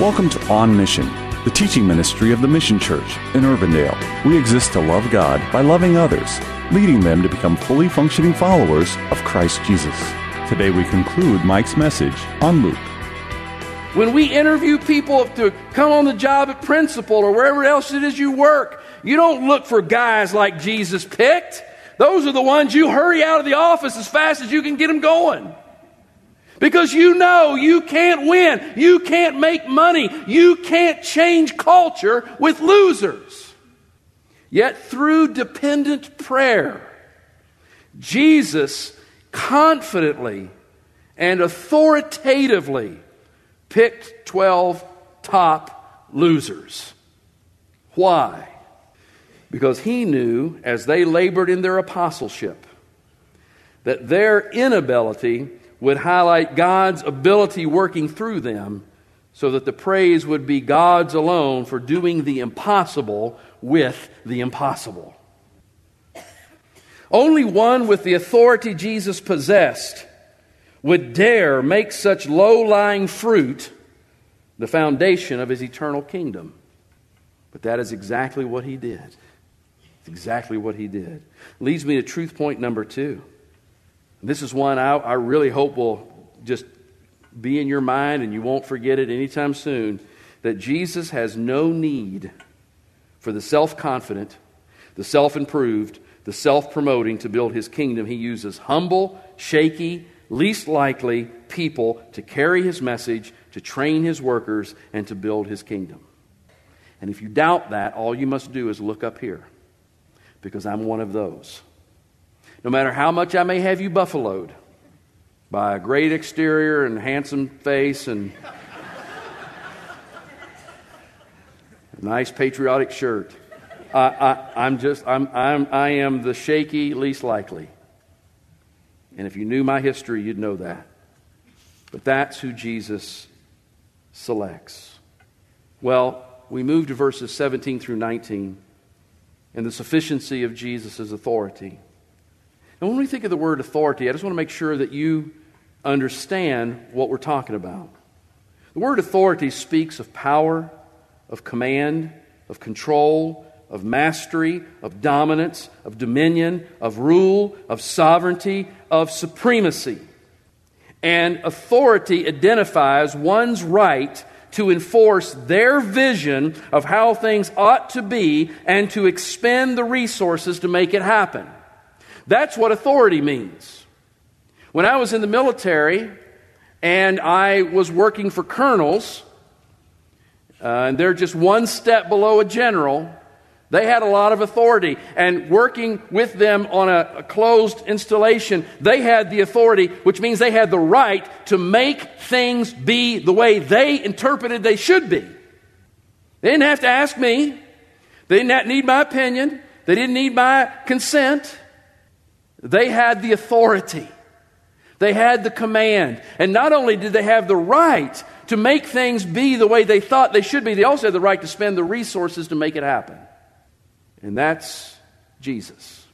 Welcome to On Mission, the teaching ministry of the Mission Church in Urbandale. We exist to love God by loving others, leading them to become fully functioning followers of Christ Jesus. Today we conclude Mike's message on Luke. When we interview people to come on the job at principal or wherever else it is you work, you don't look for guys like Jesus picked. Those are the ones you hurry out of the office as fast as you can get them going. Because you know you can't win. You can't make money. You can't change culture with losers. Yet through dependent prayer, Jesus confidently and authoritatively picked 12 top losers. Why? Because he knew as they labored in their apostleship that their inability would highlight God's ability working through them so that the praise would be God's alone for doing the impossible with the impossible. Only one with the authority Jesus possessed would dare make such low lying fruit the foundation of his eternal kingdom. But that is exactly what he did. It's exactly what he did. Leads me to truth point number two. This is one I, I really hope will just be in your mind and you won't forget it anytime soon that Jesus has no need for the self confident, the self improved, the self promoting to build his kingdom. He uses humble, shaky, least likely people to carry his message, to train his workers, and to build his kingdom. And if you doubt that, all you must do is look up here because I'm one of those. No matter how much I may have you buffaloed by a great exterior and handsome face and a nice patriotic shirt, I, am just, I'm, I'm, I am the shaky, least likely. And if you knew my history, you'd know that. But that's who Jesus selects. Well, we move to verses 17 through 19 and the sufficiency of Jesus' authority. And when we think of the word authority, I just want to make sure that you understand what we're talking about. The word authority speaks of power, of command, of control, of mastery, of dominance, of dominion, of rule, of sovereignty, of supremacy. And authority identifies one's right to enforce their vision of how things ought to be and to expend the resources to make it happen. That's what authority means. When I was in the military and I was working for colonels, uh, and they're just one step below a general, they had a lot of authority. And working with them on a, a, closed installation, they had the authority, which means they had the right to make things be the way they interpreted they should be. They didn't have to ask me, they didn't need my opinion, they didn't need my consent. They had the authority. They had the command. And not only did they have the right to make things be the way they thought they should be, they also had the right to spend the resources to make it happen. And that's Jesus.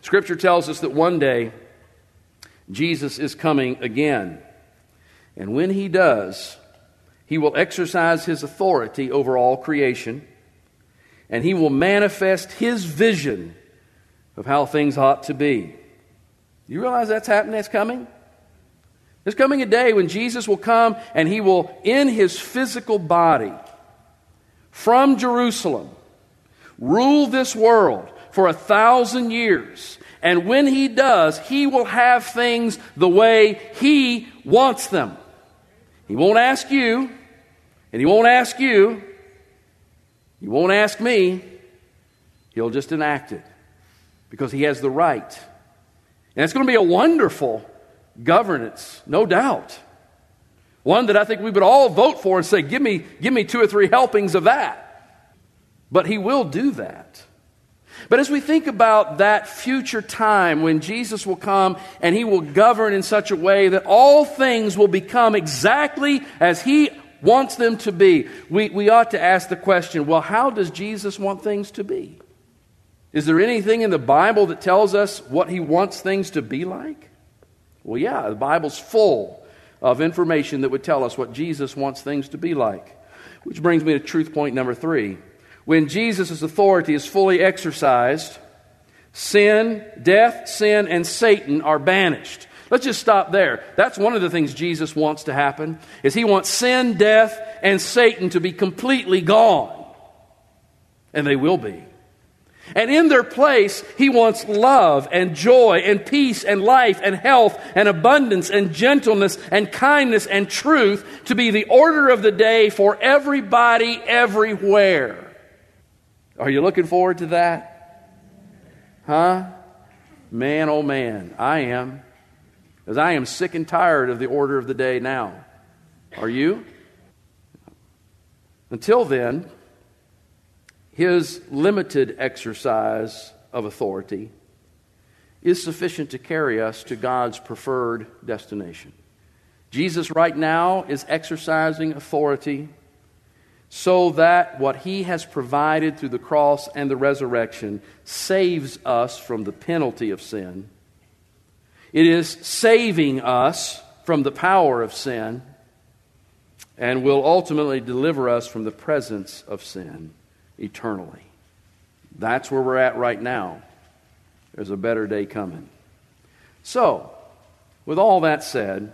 Scripture tells us that one day Jesus is coming again. And when he does, he will exercise his authority over all creation, and he will manifest his vision of how things ought to be. You realize that's happening, that's coming? There's coming a day when Jesus will come and he will, in his physical body, from Jerusalem, rule this world for a thousand years. And when he does, he will have things the way he wants them. He won't ask you, and he won't ask you, he won't ask me, he'll just enact it because he has the right. And it's going to be a wonderful governance, no doubt. One that I think we would all vote for and say, give me, give me two or three helpings of that. But he will do that. But as we think about that future time when Jesus will come and he will govern in such a way that all things will become exactly as he wants them to be, we, we ought to ask the question well, how does Jesus want things to be? Is there anything in the Bible that tells us what he wants things to be like? Well, yeah, the Bible's full of information that would tell us what Jesus wants things to be like. Which brings me to truth point number three. When Jesus' authority is fully exercised, sin, death, sin, and Satan are banished. Let's just stop there. That's one of the things Jesus wants to happen is he wants sin, death, and Satan to be completely gone. And they will be. And in their place, he wants love and joy and peace and life and health and abundance and gentleness and kindness and truth to be the order of the day for everybody everywhere. Are you looking forward to that? Huh? Man, oh man, I am. As I am sick and tired of the order of the day now. Are you? Until then, his limited exercise of authority is sufficient to carry us to God's preferred destination. Jesus, right now, is exercising authority so that what he has provided through the cross and the resurrection saves us from the penalty of sin. It is saving us from the power of sin and will ultimately deliver us from the presence of sin eternally. That's where we're at right now. There's a better day coming. So, with all that said,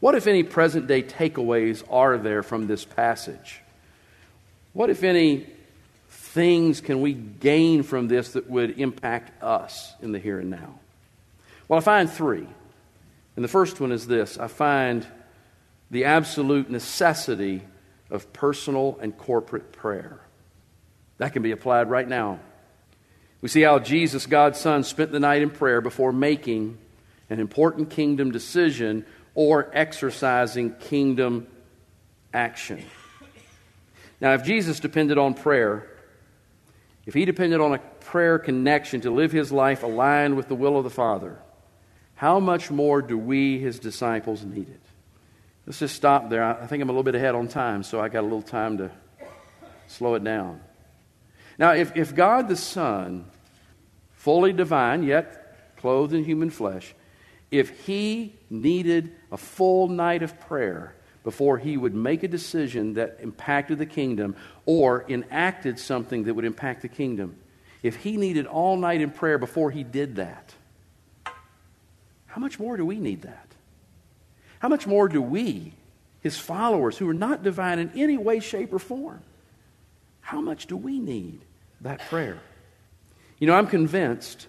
what, if any, present day takeaways are there from this passage? What, if any, things can we gain from this that would impact us in the here and now? Well, I find three. And the first one is this I find the absolute necessity of personal and corporate prayer. That can be applied right now. We see how Jesus, God's Son, spent the night in prayer before making an important kingdom decision or exercising kingdom action. Now, if Jesus depended on prayer, if he depended on a prayer connection to live his life aligned with the will of the Father, how much more do we, his disciples, need it? Let's just stop there. I think I'm a little bit ahead on time, so I got a little time to slow it down. Now, if, if God the Son, fully divine, yet clothed in human flesh, if he needed a full night of prayer before he would make a decision that impacted the kingdom or enacted something that would impact the kingdom, if he needed all night in prayer before he did that, how much more do we need that? How much more do we, his followers, who are not divine in any way, shape, or form, how much do we need that prayer? You know, I'm convinced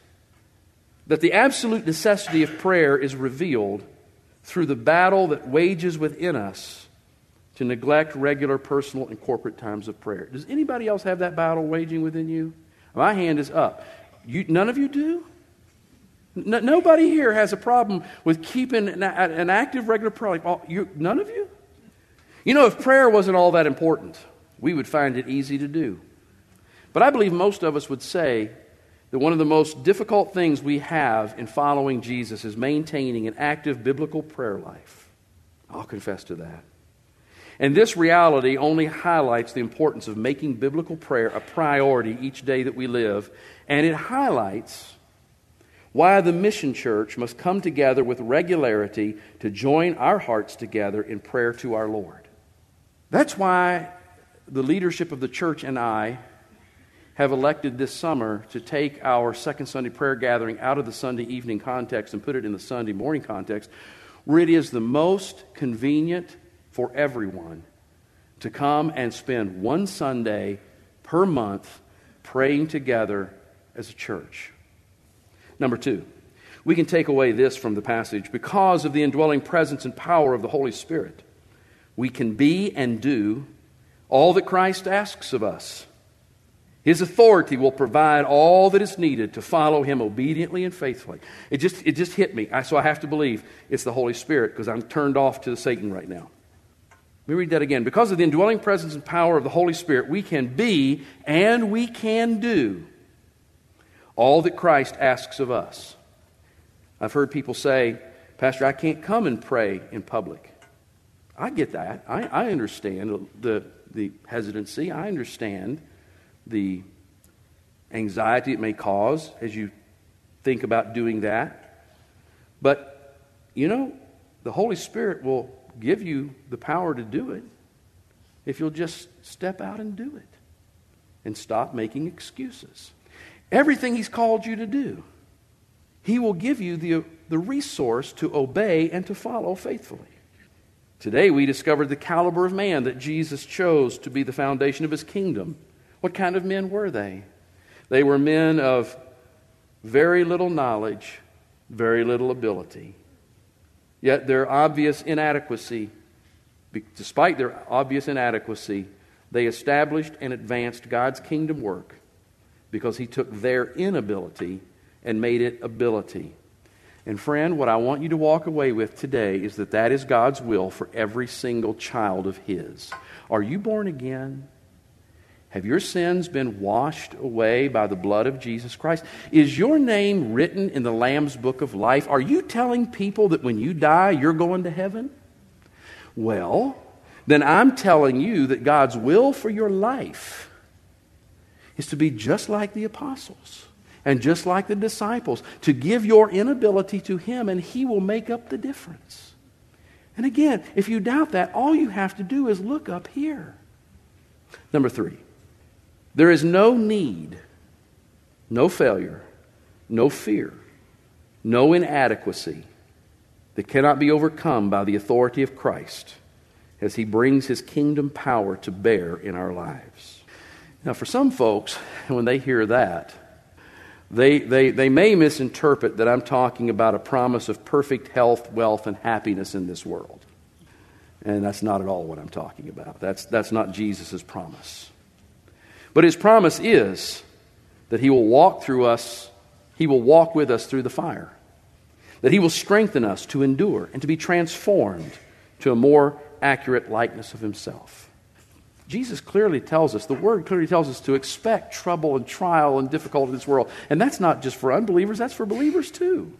that the absolute necessity of prayer is revealed through the battle that wages within us to neglect regular personal and corporate times of prayer. Does anybody else have that battle waging within you? My hand is up. You, none of you do? Nobody here has a problem with keeping an, an active, regular prayer life. You, none of you? You know, if prayer wasn't all that important, we would find it easy to do. But I believe most of us would say that one of the most difficult things we have in following Jesus is maintaining an active biblical prayer life. I'll confess to that. And this reality only highlights the importance of making biblical prayer a priority each day that we live, and it highlights why the mission church must come together with regularity to join our hearts together in prayer to our Lord. That's why the leadership of the church and I have elected this summer to take our second Sunday prayer gathering out of the Sunday evening context and put it in the Sunday morning context, where it is the most convenient for everyone to come and spend one Sunday per month praying together as a church. Number two, we can take away this from the passage because of the indwelling presence and power of the Holy Spirit. We can be and do all that Christ asks of us his authority will provide all that is needed to follow him obediently and faithfully. It just, it just hit me. I, so I have to believe it's the Holy Spirit because I'm turned off to Satan right now. Let me read that again. Because of the indwelling presence and power of the Holy Spirit, we can be and we can do all that Christ asks of us. I've heard people say, Pastor, I can't come and pray in public. I get that. I, I understand the, the hesitancy. I understand the anxiety it may cause as you think about doing that. But, you know, the Holy Spirit will give you the power to do it if you'll just step out and do it and stop making excuses. Everything He's called you to do, He will give you the, the resource to obey and to follow faithfully. Today, we discovered the caliber of man that Jesus chose to be the foundation of His kingdom. What kind of men were they? They were men of very little knowledge, very little ability. Yet their obvious inadequacy, despite their obvious inadequacy, they established and advanced God's kingdom work because He took their inability and made it ability. And friend, what I want you to walk away with today is that that is God's will for every single child of His. Are you born again? Have your sins been washed away by the blood of Jesus Christ? Is your name written in the Lamb's book of life? Are you telling people that when you die, you're going to heaven? Well, then I'm telling you that God's will for your life is to be just like the apostles and just like the disciples, to give your inability to Him, and He will make up the difference. And again, if you doubt that, all you have to do is look up here. Number three. There is no need, no failure, no fear, no inadequacy that cannot be overcome by the authority of Christ as he brings his kingdom power to bear in our lives. Now, for some folks, when they hear that, they, they, they may misinterpret that I'm talking about a promise of perfect health, wealth, and happiness in this world. And that's not at all what I'm talking about. That's, that's not Jesus' promise. But his promise is that he will walk through us, he will walk with us through the fire, that he will strengthen us to endure and to be transformed to a more accurate likeness of himself. Jesus clearly tells us, the word clearly tells us to expect trouble and trial and difficulty in this world. And that's not just for unbelievers, that's for believers too.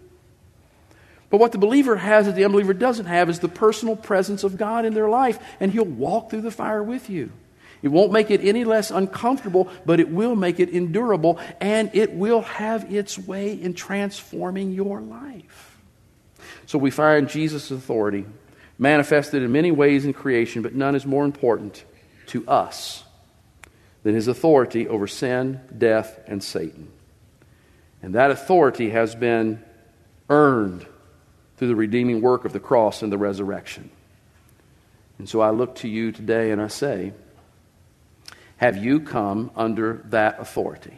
But what the believer has that the unbeliever doesn't have is the personal presence of God in their life, and he'll walk through the fire with you. It won't make it any less uncomfortable, but it will make it endurable, and it will have its way in transforming your life. So we find Jesus' authority manifested in many ways in creation, but none is more important to us than his authority over sin, death, and Satan. And that authority has been earned through the redeeming work of the cross and the resurrection. And so I look to you today and I say, have you come under that authority?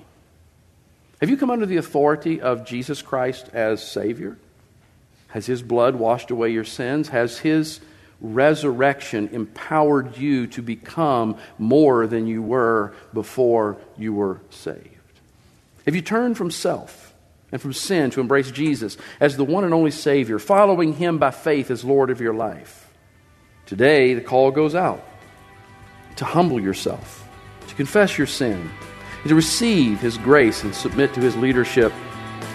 Have you come under the authority of Jesus Christ as Savior? Has His blood washed away your sins? Has His resurrection empowered you to become more than you were before you were saved? Have you turned from self and from sin to embrace Jesus as the one and only Savior, following Him by faith as Lord of your life? Today, the call goes out to humble yourself to confess your sin, and to receive His grace and submit to His leadership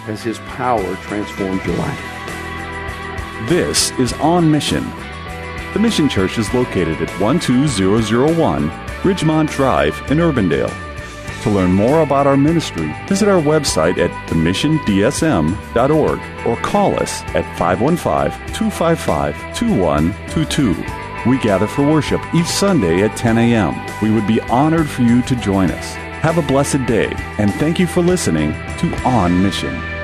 as His power transforms your life. This is On Mission. The Mission Church is located at 12001 Ridgemont Drive in Urbandale. To learn more about our ministry, visit our website at themissiondsm.org or call us at 515 255 2122. We gather for worship each Sunday at 10 a.m. We would be honored for you to join us. Have a blessed day, and thank you for listening to On Mission.